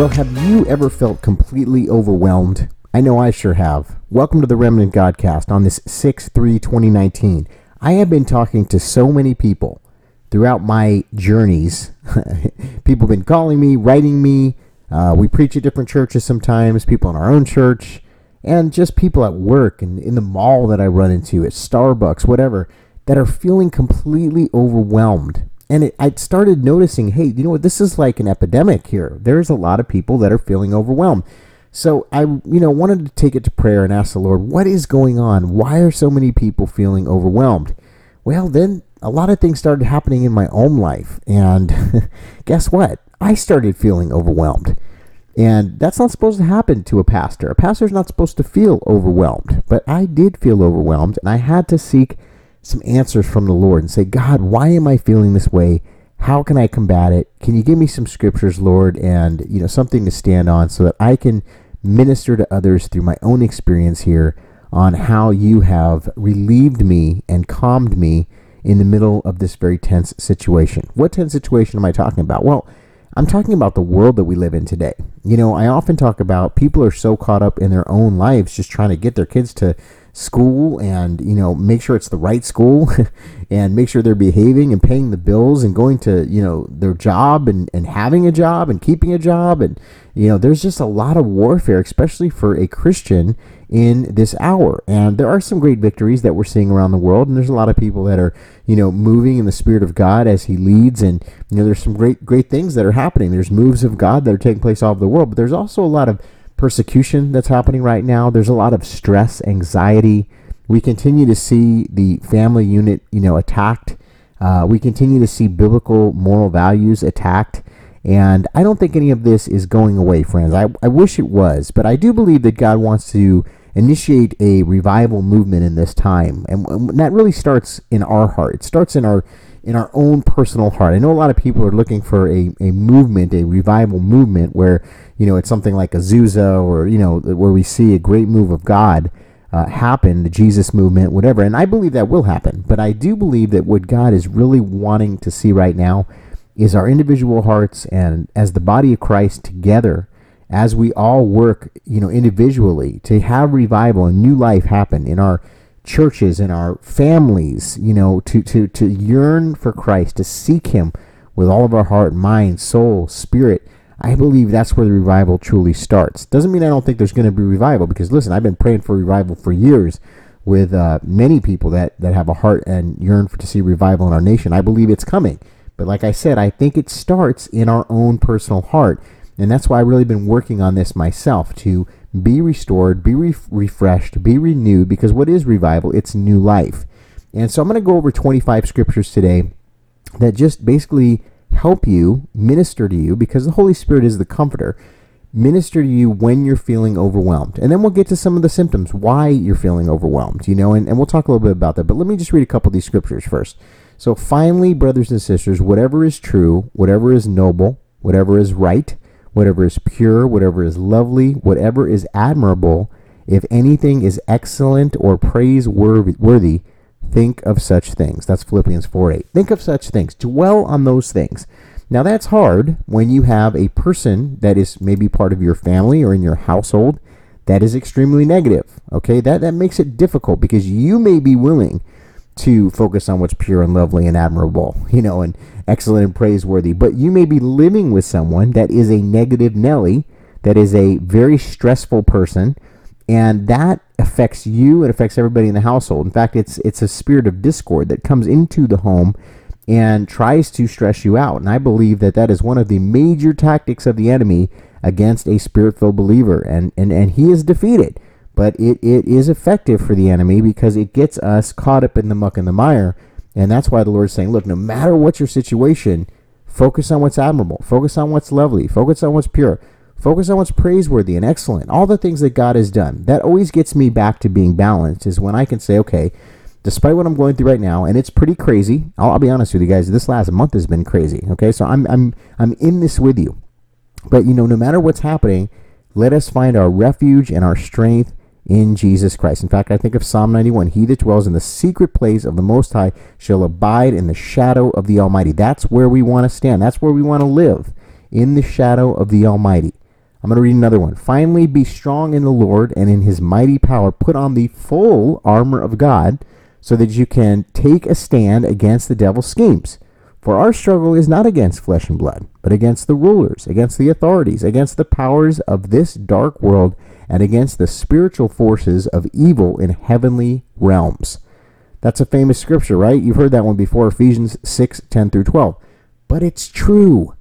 Well, have you ever felt completely overwhelmed? I know I sure have. Welcome to the Remnant Godcast on this 6 3 2019. I have been talking to so many people throughout my journeys. people have been calling me, writing me. Uh, we preach at different churches sometimes, people in our own church, and just people at work and in the mall that I run into, at Starbucks, whatever, that are feeling completely overwhelmed and it, I started noticing, hey, you know what? This is like an epidemic here. There's a lot of people that are feeling overwhelmed. So I, you know, wanted to take it to prayer and ask the Lord, what is going on? Why are so many people feeling overwhelmed? Well, then a lot of things started happening in my own life, and guess what? I started feeling overwhelmed. And that's not supposed to happen to a pastor. A pastor's not supposed to feel overwhelmed, but I did feel overwhelmed, and I had to seek some answers from the Lord and say, God, why am I feeling this way? How can I combat it? Can you give me some scriptures, Lord, and you know something to stand on so that I can minister to others through my own experience here on how you have relieved me and calmed me in the middle of this very tense situation. What tense situation am I talking about? Well, I'm talking about the world that we live in today. You know, I often talk about people are so caught up in their own lives just trying to get their kids to school and you know make sure it's the right school and make sure they're behaving and paying the bills and going to you know their job and, and having a job and keeping a job. And you know there's just a lot of warfare especially for a christian in this hour. And there are some great victories that we're seeing around the world. And there's a lot of people that are you know moving in the spirit of god as he leads. And you know there's some great great things that are happening. There's moves of god that are taking place all over the world. But there's also a lot of persecution that's happening right now. There's a lot of stress, anxiety. We continue to see the family unit, you know, attacked. Uh, we continue to see biblical moral values attacked. And I don't think any of this is going away, friends. I, I wish it was, but I do believe that God wants to initiate a revival movement in this time. And, and that really starts in our heart. It starts in our in our own personal heart. I know a lot of people are looking for a, a movement, a revival movement where, you know, it's something like Azusa or, you know, where we see a great move of God uh, happen, the Jesus movement, whatever. And I believe that will happen. But I do believe that what God is really wanting to see right now is our individual hearts and as the body of Christ together, as we all work, you know, individually to have revival and new life happen in our churches and our families, you know, to, to, to yearn for Christ, to seek Him with all of our heart, mind, soul, spirit. I believe that's where the revival truly starts. Doesn't mean I don't think there's going to be revival because listen, I've been praying for revival for years with uh, many people that, that have a heart and yearn for to see revival in our nation. I believe it's coming. But like I said, I think it starts in our own personal heart. And that's why I've really been working on this myself to be restored, be re- refreshed, be renewed, because what is revival? It's new life. And so I'm going to go over 25 scriptures today that just basically help you, minister to you, because the Holy Spirit is the comforter, minister to you when you're feeling overwhelmed. And then we'll get to some of the symptoms, why you're feeling overwhelmed, you know, and, and we'll talk a little bit about that. But let me just read a couple of these scriptures first. So finally, brothers and sisters, whatever is true, whatever is noble, whatever is right, whatever is pure, whatever is lovely, whatever is admirable, if anything is excellent or praiseworthy, think of such things. That's Philippians 4 8. Think of such things. Dwell on those things. Now, that's hard when you have a person that is maybe part of your family or in your household that is extremely negative. Okay, that, that makes it difficult because you may be willing to focus on what's pure and lovely and admirable, you know, and excellent and praiseworthy. But you may be living with someone that is a negative Nelly, that is a very stressful person, and that affects you. It affects everybody in the household. In fact, it's it's a spirit of discord that comes into the home and tries to stress you out. And I believe that that is one of the major tactics of the enemy against a spirit-filled believer, and and and he is defeated but it, it is effective for the enemy because it gets us caught up in the muck and the mire. And that's why the Lord is saying, look, no matter what your situation, focus on what's admirable, focus on what's lovely, focus on what's pure, focus on what's praiseworthy and excellent, all the things that God has done. That always gets me back to being balanced, is when I can say, okay, despite what I'm going through right now, and it's pretty crazy. I'll, I'll, be honest with you guys. This last month has been crazy. Okay, so I'm I'm I'm in this with you. But you know, no matter what's happening, let us find our refuge and our strength in Jesus Christ. In fact, I think of Psalm 91 He that dwells in the secret place of the Most High shall abide in the shadow of the Almighty. That's where we want to stand. That's where we want to live, in the shadow of the Almighty. I'm going to read another one. Finally, be strong in the Lord and in his mighty power. Put on the full armor of God so that you can take a stand against the devil's schemes. For our struggle is not against flesh and blood, but against the rulers, against the authorities, against the powers of this dark world, and against the spiritual forces of evil in heavenly realms. That's a famous scripture, right? You've heard that one before, Ephesians 6 10 through 12. But it's true.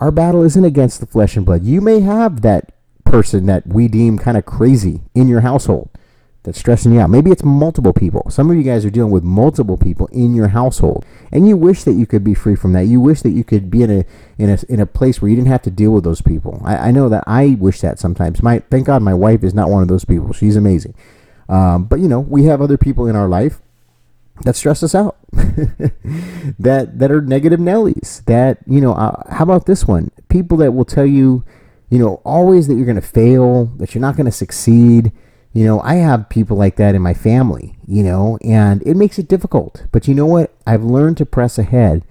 Our battle isn't against the flesh and blood. You may have that person that we deem kind of crazy in your household that's stressing you out. Maybe it's multiple people. Some of you guys are dealing with multiple people in your household, and you wish that you could be free from that. You wish that you could be in a in a in a place where you didn't have to deal with those people. I, I know that I wish that sometimes. My thank God my wife is not one of those people. She's amazing. Um, but you know, we have other people in our life that stress us out that that are negative nellies that you know uh, how about this one people that will tell you you know always that you're going to fail that you're not going to succeed you know i have people like that in my family you know and it makes it difficult but you know what i've learned to press ahead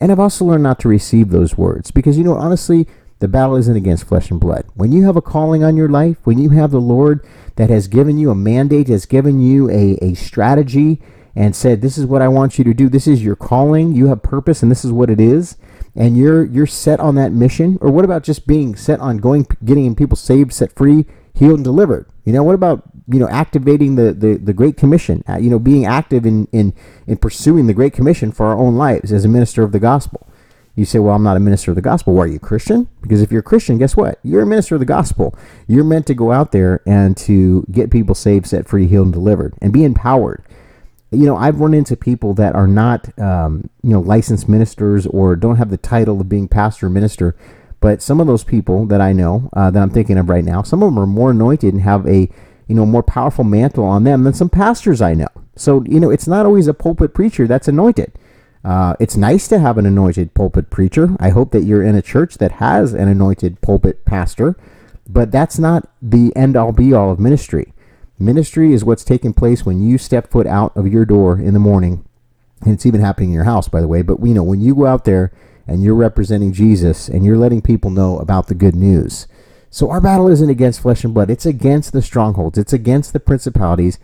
and i've also learned not to receive those words because you know honestly the battle isn't against flesh and blood when you have a calling on your life when you have the lord that has given you a mandate has given you a, a strategy and said, "This is what I want you to do. This is your calling. You have purpose, and this is what it is." And you're you're set on that mission. Or what about just being set on going, getting people saved, set free, healed, and delivered? You know, what about you know activating the the, the Great Commission? Uh, you know, being active in in in pursuing the Great Commission for our own lives as a minister of the gospel. You say, well, I'm not a minister of the gospel. Why are you Christian? Because if you're a Christian, guess what? You're a minister of the gospel. You're meant to go out there and to get people saved, set free, healed, and delivered, and be empowered you know, I've run into people that are not, um, you know, licensed ministers or don't have the title of being pastor or minister. But some of those people that I know uh, that I'm thinking of right now, some of them are more anointed and have a, you know, more powerful mantle on them than some pastors I know. So, you know, it's not always a pulpit preacher that's anointed. Uh, it's nice to have an anointed pulpit preacher. I hope that you're in a church that has an anointed pulpit pastor, but that's not the end all be all of ministry. Ministry is what's taking place when you step foot out of your door in the morning. And it's even happening in your house, by the way. But we know when you go out there and you're representing Jesus and you're letting people know about the good news. So our battle isn't against flesh and blood, it's against the strongholds, it's against the principalities.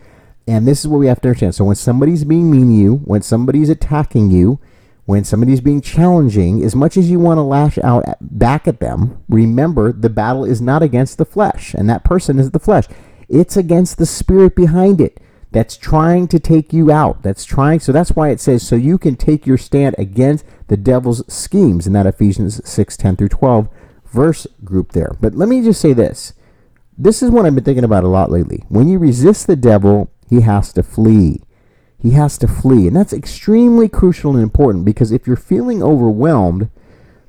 And this is what we have to understand. So when somebody's being mean to you, when somebody's attacking you, when somebody's being challenging, as much as you want to lash out back at them, remember the battle is not against the flesh, and that person is the flesh. It's against the spirit behind it that's trying to take you out. That's trying. So that's why it says, so you can take your stand against the devil's schemes in that Ephesians 6 10 through 12 verse group there. But let me just say this. This is what I've been thinking about a lot lately. When you resist the devil, he has to flee. He has to flee. And that's extremely crucial and important because if you're feeling overwhelmed,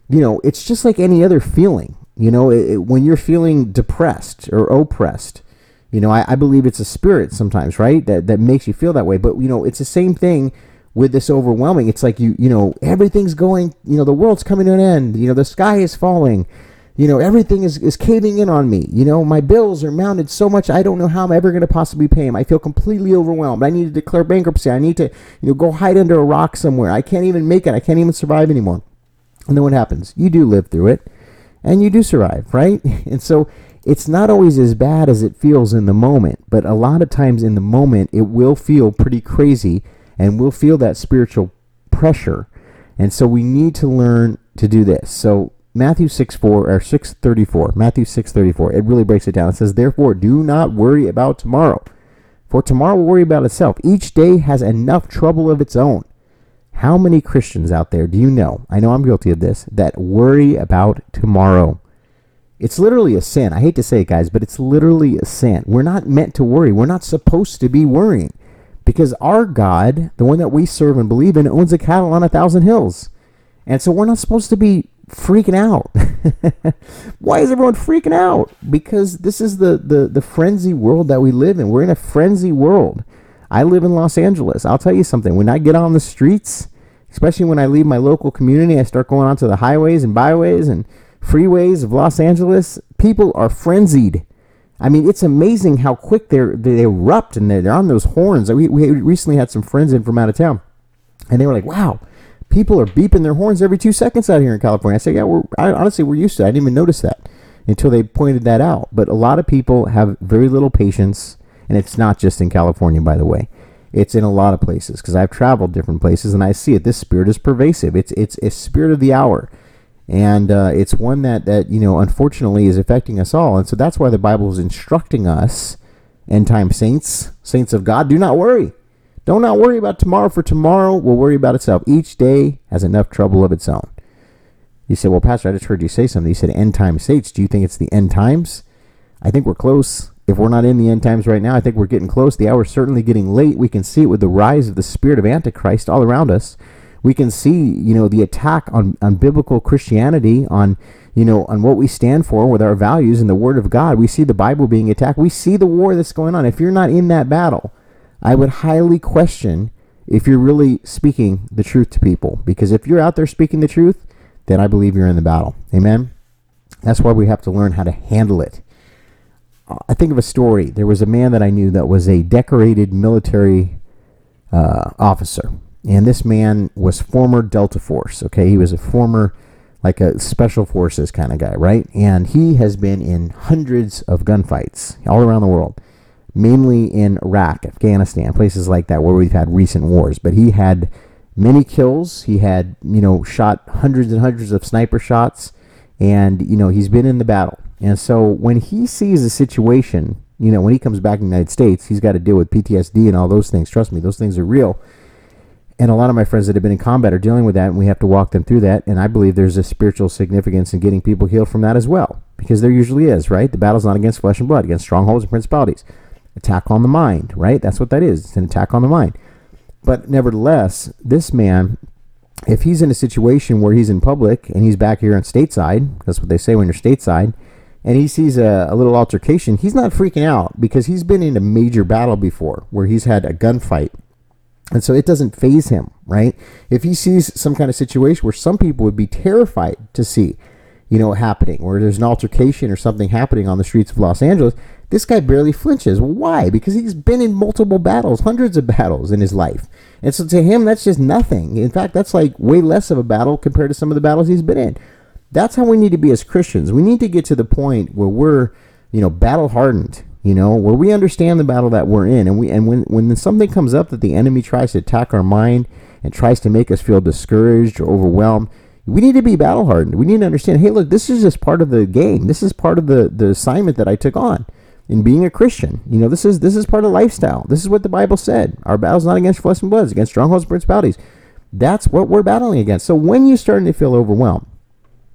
you know, it's just like any other feeling. You know, it, when you're feeling depressed or oppressed, you know, I, I believe it's a spirit sometimes, right? That that makes you feel that way. But you know, it's the same thing with this overwhelming. It's like you you know everything's going. You know, the world's coming to an end. You know, the sky is falling. You know, everything is, is caving in on me. You know, my bills are mounted so much I don't know how I'm ever going to possibly pay them. I feel completely overwhelmed. I need to declare bankruptcy. I need to, you know, go hide under a rock somewhere. I can't even make it. I can't even survive anymore. And then what happens? You do live through it and you do survive, right? And so it's not always as bad as it feels in the moment, but a lot of times in the moment, it will feel pretty crazy and we'll feel that spiritual pressure. And so we need to learn to do this. So Matthew 6 4 or 634, Matthew 6 34, it really breaks it down. It says, Therefore, do not worry about tomorrow, for tomorrow will worry about itself. Each day has enough trouble of its own. How many Christians out there do you know? I know I'm guilty of this, that worry about tomorrow. It's literally a sin. I hate to say it, guys, but it's literally a sin. We're not meant to worry. We're not supposed to be worrying because our God, the one that we serve and believe in, owns a cattle on a thousand hills. And so we're not supposed to be freaking out. Why is everyone freaking out? Because this is the, the, the frenzy world that we live in. We're in a frenzy world. I live in Los Angeles. I'll tell you something. When I get on the streets, especially when I leave my local community, I start going onto the highways and byways and freeways of Los Angeles, people are frenzied. I mean, it's amazing how quick they're they erupt and they're, they're on those horns. We, we recently had some friends in from out of town, and they were like, "Wow, people are beeping their horns every two seconds out here in California." I said, "Yeah, we're I, honestly we're used to. it. I didn't even notice that." until they pointed that out. But a lot of people have very little patience, and it's not just in California, by the way. It's in a lot of places because I've traveled different places and I see it. This spirit is pervasive. It's it's a spirit of the hour, and uh, it's one that that you know unfortunately is affecting us all. And so that's why the Bible is instructing us, end time saints, saints of God, do not worry. Don't not worry about tomorrow, for tomorrow will worry about itself. Each day has enough trouble of its own. You said, Well, Pastor, I just heard you say something. You said end time saints. Do you think it's the end times? I think we're close. If we're not in the end times right now, I think we're getting close. The hour's certainly getting late. We can see it with the rise of the spirit of Antichrist all around us. We can see, you know, the attack on, on biblical Christianity, on, you know, on what we stand for with our values and the Word of God. We see the Bible being attacked. We see the war that's going on. If you're not in that battle, I would highly question if you're really speaking the truth to people. Because if you're out there speaking the truth, then I believe you're in the battle. Amen? That's why we have to learn how to handle it. I think of a story. There was a man that I knew that was a decorated military uh, officer. And this man was former Delta Force. Okay, he was a former, like a special forces kind of guy, right? And he has been in hundreds of gunfights all around the world, mainly in Iraq, Afghanistan, places like that where we've had recent wars. But he had many kills. He had, you know, shot hundreds and hundreds of sniper shots, and you know he's been in the battle. And so when he sees a situation, you know, when he comes back in the United States, he's got to deal with PTSD and all those things. Trust me, those things are real. And a lot of my friends that have been in combat are dealing with that, and we have to walk them through that. And I believe there's a spiritual significance in getting people healed from that as well, because there usually is, right? The battle's not against flesh and blood, against strongholds and principalities. Attack on the mind, right? That's what that is. It's an attack on the mind. But nevertheless, this man, if he's in a situation where he's in public and he's back here on stateside, that's what they say when you're stateside, and he sees a, a, little altercation, he's not freaking out because he's been in a major battle before where he's had a gunfight. And so it doesn't faze him, right? If he sees some kind of situation where some people would be terrified to see, you know, happening, where there's an altercation or something happening on the streets of Los Angeles, this guy barely flinches. Why? Because he's been in multiple battles, hundreds of battles in his life. And so to him, that's just nothing. In fact, that's like way less of a battle compared to some of the battles he's been in. That's how we need to be as Christians. We need to get to the point where we're, you know, battle hardened, you know, where we understand the battle that we're in. And we and when, when something comes up that the enemy tries to attack our mind and tries to make us feel discouraged or overwhelmed, we need to be battle hardened. We need to understand, hey, look, this is just part of the game. This is part of the, the assignment that I took on in being a Christian. You know, this is this is part of lifestyle. This is what the Bible said. Our battle's not against flesh and blood, it's against strongholds and principalities. That's what we're battling against. So when you're starting to feel overwhelmed,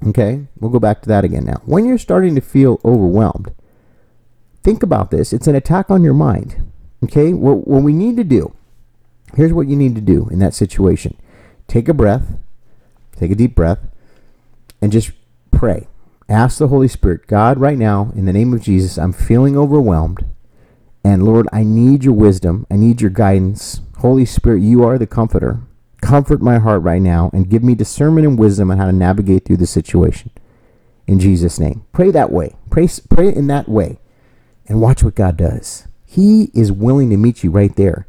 Okay, we'll go back to that again now. When you're starting to feel overwhelmed, think about this. It's an attack on your mind. Okay, what, what we need to do, here's what you need to do in that situation take a breath, take a deep breath, and just pray. Ask the Holy Spirit, God, right now, in the name of Jesus, I'm feeling overwhelmed. And Lord, I need your wisdom. I need your guidance. Holy Spirit, you are the comforter. Comfort my heart right now and give me discernment and wisdom on how to navigate through the situation. In Jesus' name. Pray that way. Pray, pray in that way and watch what God does. He is willing to meet you right there.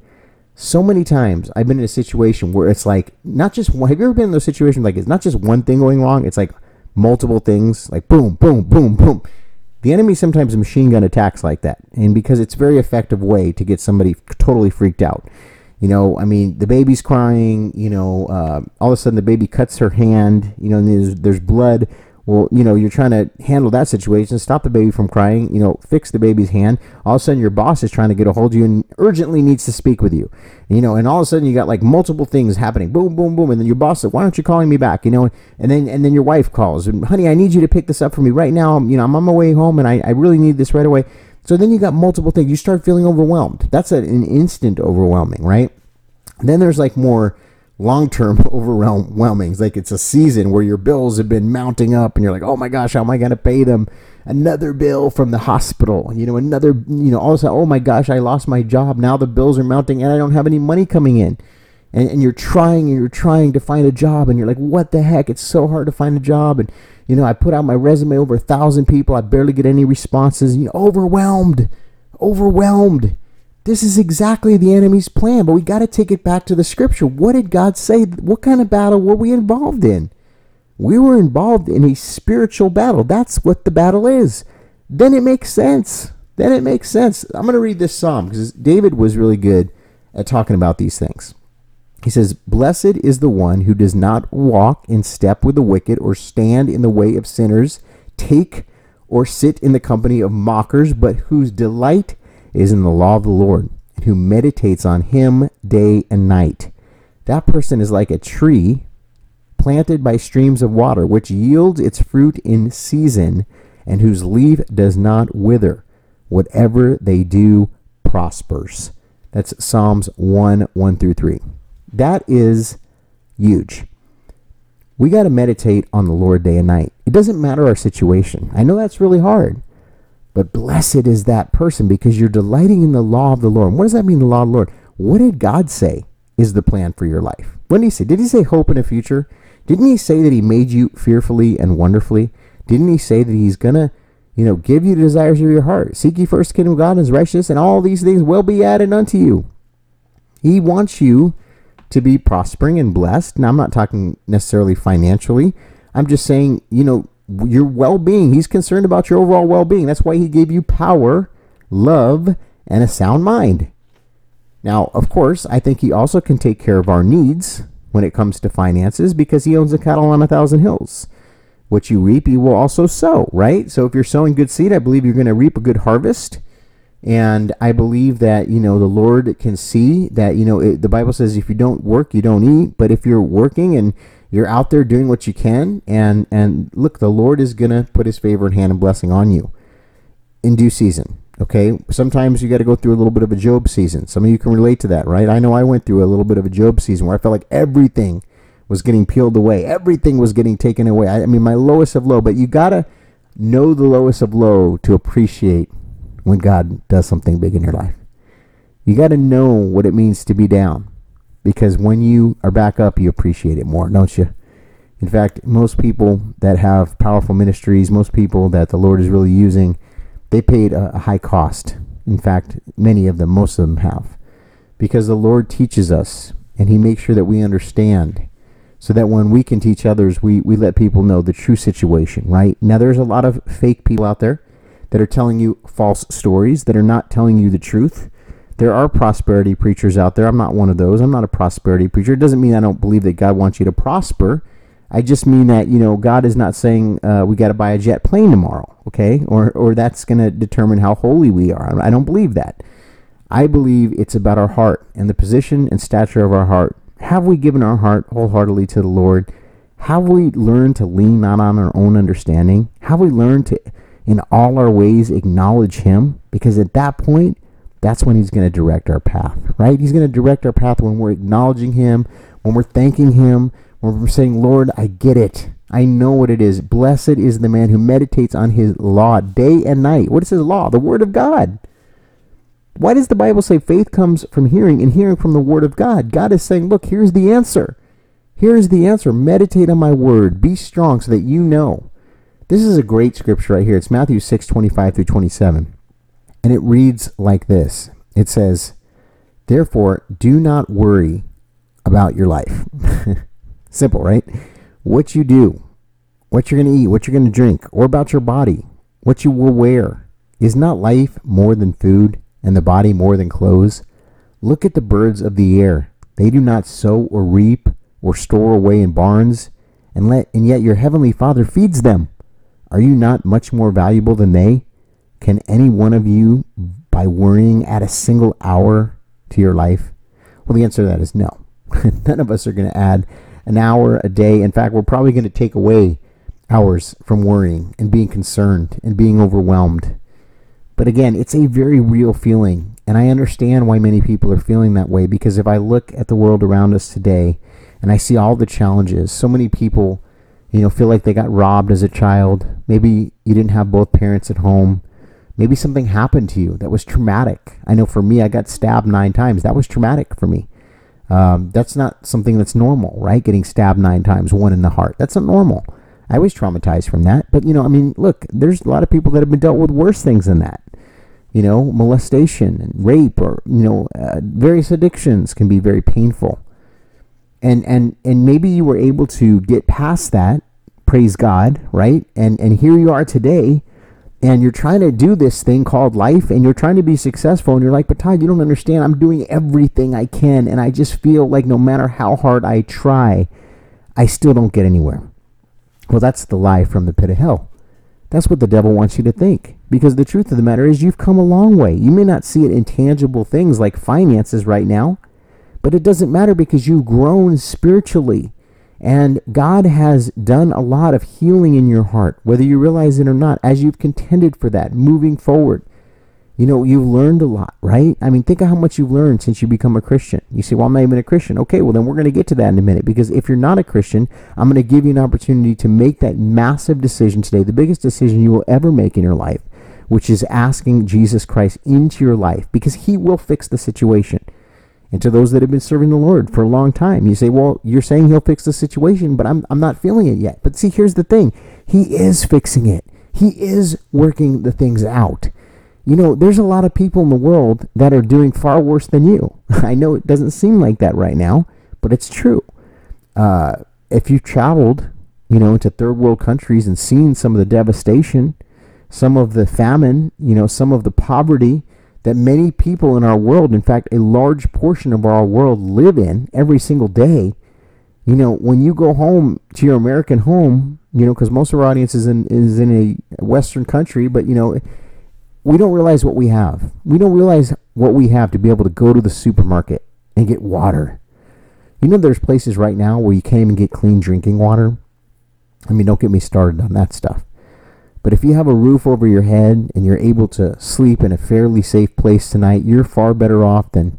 So many times I've been in a situation where it's like not just one. Have you ever been in those situations like it's not just one thing going wrong? It's like multiple things, like boom, boom, boom, boom. The enemy sometimes machine gun attacks like that, and because it's a very effective way to get somebody totally freaked out. You know, I mean, the baby's crying. You know, uh, all of a sudden the baby cuts her hand. You know, there's there's blood. Well, you know, you're trying to handle that situation, stop the baby from crying. You know, fix the baby's hand. All of a sudden, your boss is trying to get a hold of you and urgently needs to speak with you. You know, and all of a sudden you got like multiple things happening. Boom, boom, boom, and then your boss said, "Why aren't you calling me back?" You know, and then and then your wife calls, and honey, I need you to pick this up for me right now. You know, I'm on my way home, and I, I really need this right away. So then you got multiple things. You start feeling overwhelmed. That's an instant overwhelming, right? then there's like more long-term overwhelming. Like it's a season where your bills have been mounting up, and you're like, oh my gosh, how am I going to pay them? Another bill from the hospital, you know, another, you know, all of a sudden, oh my gosh, I lost my job. Now the bills are mounting, and I don't have any money coming in. And, and you're trying and you're trying to find a job, and you're like, what the heck? It's so hard to find a job. And you know, I put out my resume over a thousand people. I barely get any responses. You know, overwhelmed, overwhelmed. This is exactly the enemy's plan, but we got to take it back to the scripture. What did God say? What kind of battle were we involved in? We were involved in a spiritual battle. That's what the battle is. Then it makes sense. Then it makes sense. I'm going to read this psalm because David was really good at talking about these things. He says, Blessed is the one who does not walk in step with the wicked, or stand in the way of sinners, take or sit in the company of mockers, but whose delight is in the law of the Lord, and who meditates on him day and night. That person is like a tree planted by streams of water, which yields its fruit in season, and whose leaf does not wither. Whatever they do prospers. That's Psalms 1 1 through 3. That is huge. We got to meditate on the Lord day and night. It doesn't matter our situation. I know that's really hard. But blessed is that person because you're delighting in the law of the Lord. What does that mean, the law of the Lord? What did God say is the plan for your life? What did he say? Did he say hope in the future? Didn't he say that he made you fearfully and wonderfully? Didn't he say that he's going to, you know, give you the desires of your heart? Seek ye first the kingdom of God and his righteousness, and all these things will be added unto you. He wants you to be prospering and blessed. Now, I'm not talking necessarily financially. I'm just saying, you know, your well being. He's concerned about your overall well being. That's why he gave you power, love, and a sound mind. Now, of course, I think he also can take care of our needs when it comes to finances because he owns the cattle on a thousand hills. What you reap, you will also sow, right? So if you're sowing good seed, I believe you're going to reap a good harvest. And I believe that, you know, the Lord can see that, you know, it, the Bible says if you don't work, you don't eat. But if you're working and you're out there doing what you can, and, and look, the Lord is going to put his favor and hand and blessing on you in due season. Okay. Sometimes you got to go through a little bit of a Job season. Some of you can relate to that, right? I know I went through a little bit of a Job season where I felt like everything was getting peeled away, everything was getting taken away. I, I mean, my lowest of low, but you got to know the lowest of low to appreciate when God does something big in your life. You got to know what it means to be down because when you are back up, you appreciate it more, don't you? In fact, most people that have powerful ministries, most people that the Lord is really using, they paid a, high cost. In fact, many of them, most of them have. Because the Lord teaches us and He makes sure that we understand so that when we can teach others, we, we let people know the true situation, right? Now, there's a lot of fake people out there that are telling you false stories, that are not telling you the truth. There are prosperity preachers out there. I'm not one of those. I'm not a prosperity preacher. It doesn't mean I don't believe that God wants you to prosper. I just mean that, you know, God is not saying uh, we got to buy a jet plane tomorrow, okay? Or, or that's going to determine how holy we are. I don't believe that. I believe it's about our heart and the position and stature of our heart. Have we given our heart wholeheartedly to the Lord? Have we learned to lean not on our own understanding? Have we learned to in all our ways acknowledge him because at that point that's when he's going to direct our path right? He's going to direct our path when we're acknowledging him when we're thanking him when we're saying lord i get it. I know what it is. Blessed is the man who meditates on his law day and night. What is his law? The word of god. Why does the bible say faith comes from hearing and hearing from the word of god? God is saying look here's the answer. Here's the answer. Meditate on my word. Be strong so that you know. This is a great scripture right here. It's Matthew 6 25 through 27. And it reads like this It says, Therefore, do not worry about your life. Simple, right? What you do, what you're going to eat, what you're going to drink, or about your body, what you will wear. Is not life more than food, and the body more than clothes? Look at the birds of the air. They do not sow or reap or store away in barns, and let and yet your heavenly Father feeds them. Are you not much more valuable than they? Can any one of you, by worrying, add a single hour to your life? Well, the answer to that is no. None of us are going to add an hour a day. In fact, we're probably going to take away hours from worrying and being concerned and being overwhelmed. But again, it's a very real feeling. And I understand why many people are feeling that way because if I look at the world around us today and I see all the challenges, so many people you know, feel like they got robbed as a child. Maybe you didn't have both parents at home. Maybe something happened to you that was traumatic. I know for me, I got stabbed nine times. That was traumatic for me. Um, that's not something that's normal, right? Getting stabbed nine times, one in the heart. That's not normal. I was traumatized from that. But, you know, I mean, look, there's a lot of people that have been dealt with worse things than that. You know, molestation and rape or, you know, uh, various addictions can be very painful and and and maybe you were able to get past that praise God, right? And and here you are today, and you're trying to do this thing called life, and you're trying to be successful, and you're like, but Todd, you don't understand. I'm doing everything I can, and I just feel like no matter how hard I try, I still don't get anywhere. Well, that's the lie from the pit of hell. That's what the devil wants you to think. Because the truth of the matter is, you've come a long way. You may not see it in tangible things like finances right now, but it doesn't matter because you've grown spiritually. And God has done a lot of healing in your heart, whether you realize it or not, as you've contended for that, moving forward. You know, you've learned a lot, right? I mean, think of how much you've learned since you become a Christian. You say, well, I'm not even a Christian. Okay, well, then we're going to get to that in a minute because if you're not a Christian, I'm going to give you an opportunity to make that massive decision today, the biggest decision you will ever make in your life, which is asking Jesus Christ into your life because he will fix the situation. And to those that have been serving the Lord for a long time, you say, well, you're saying he'll fix the situation, but I'm, I'm not feeling it yet. But see, here's the thing He is fixing it, He is working the things out. You know, there's a lot of people in the world that are doing far worse than you. I know it doesn't seem like that right now, but it's true. Uh, if you've traveled, you know, into third world countries and seen some of the devastation, some of the famine, you know, some of the poverty that many people in our world, in fact, a large portion of our world live in every single day. You know, when you go home to your American home, you know, because most of our audience is in is in a Western country, but you know, we don't realize what we have. We don't realize what we have to be able to go to the supermarket and get water. You know, there's places right now where you can't even get clean drinking water. I mean, don't get me started on that stuff. But if you have a roof over your head and you're able to sleep in a fairly safe place tonight, you're far better off than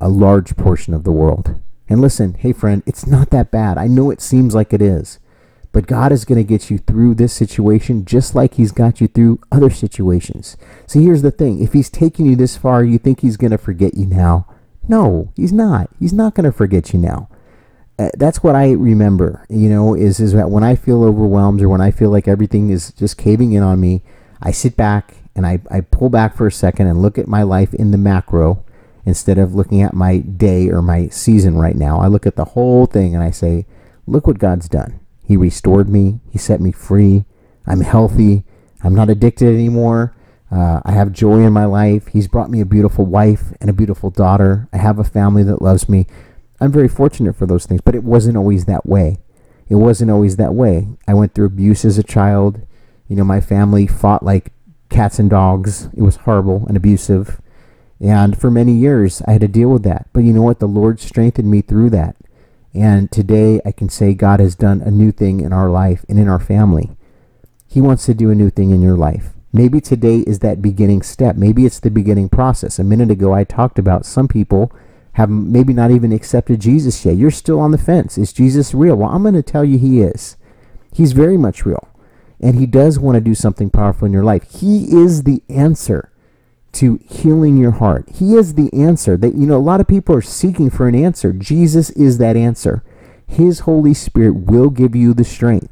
a large portion of the world. And listen, hey friend, it's not that bad. I know it seems like it is. But God is going to get you through this situation just like He's got you through other situations. See, here's the thing if He's taking you this far, you think He's going to forget you now. No, He's not. He's not going to forget you now. Uh, that's what I remember, you know, is, is that when I feel overwhelmed or when I feel like everything is just caving in on me, I sit back and I, I pull back for a second and look at my life in the macro instead of looking at my day or my season right now. I look at the whole thing and I say, look what God's done. He restored me. He set me free. I'm healthy. I'm not addicted anymore. Uh, I have joy in my life. He's brought me a beautiful wife and a beautiful daughter. I have a family that loves me. I'm very fortunate for those things, but it wasn't always that way. It wasn't always that way. I went through abuse as a child. You know, my family fought like cats and dogs. It was horrible and abusive. And for many years, I had to deal with that. But you know what? The Lord strengthened me through that. And today I can say God has done a new thing in our life and in our family. He wants to do a new thing in your life. Maybe today is that beginning step. Maybe it's the beginning process. A minute ago, I talked about some people have maybe not even accepted Jesus yet. You're still on the fence. Is Jesus real? Well, I'm going to tell you he is. He's very much real. And he does want to do something powerful in your life. He is the answer to healing your heart. He is the answer. That you know, a lot of people are seeking for an answer. Jesus is that answer. His Holy Spirit will give you the strength,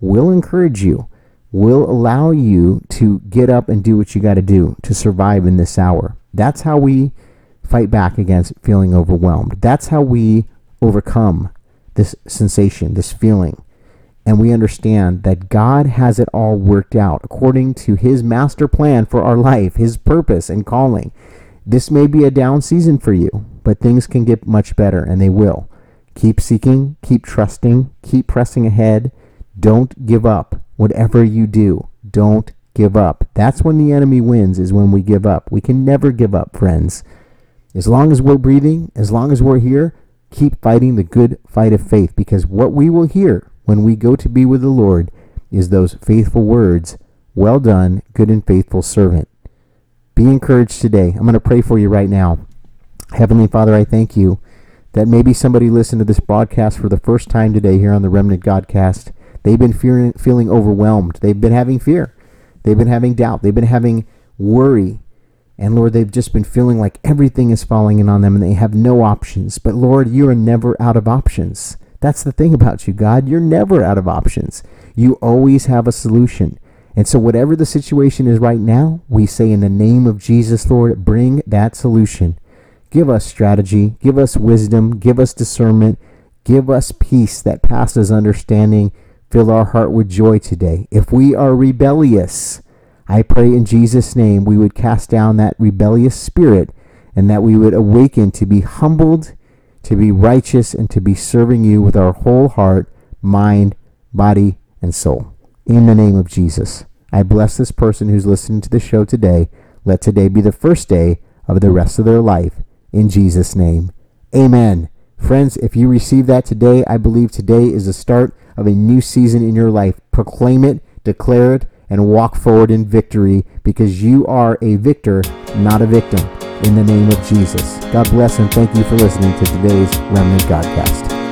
will encourage you, will allow you to get up and do what you got to do to survive in this hour. That's how we fight back against feeling overwhelmed. That's how we overcome this sensation, this feeling and we understand that God has it all worked out according to his master plan for our life, his purpose and calling. This may be a down season for you, but things can get much better and they will. Keep seeking, keep trusting, keep pressing ahead. Don't give up. Whatever you do, don't give up. That's when the enemy wins, is when we give up. We can never give up, friends. As long as we're breathing, as long as we're here, keep fighting the good fight of faith because what we will hear when we go to be with the Lord is those faithful words, Well done, good and faithful servant. Be encouraged today. I'm going to pray for you right now. Heavenly Father, I thank you that maybe somebody listened to this broadcast for the first time today here on the Remnant Godcast. They've been fearing, feeling overwhelmed. They've been having fear. They've been having doubt. They've been having worry. And Lord, they've just been feeling like everything is falling in on them and they have no options. But Lord, you are never out of options. That's the thing about you, God. You're never out of options. You always have a solution. And so, whatever the situation is right now, we say in the name of Jesus, Lord, bring that solution. Give us strategy, give us wisdom, give us discernment, give us peace that passes understanding. fill our heart with joy today. If we are rebellious, I pray in Jesus' name we would cast down that rebellious spirit and that we would awaken to be humbled, to be righteous, and to be serving you with our whole heart, mind, body, and soul. In the name of Jesus, I bless this person who's listening to the show today. Let today be the first day of the rest of their life. In Jesus' name, amen. Friends, if you receive that today, I believe today is the start of a new season in your life. Proclaim it, declare it, and walk forward in victory because you are a victor, not a victim. In the name of Jesus. God bless and thank you for listening to today's Remnant Godcast.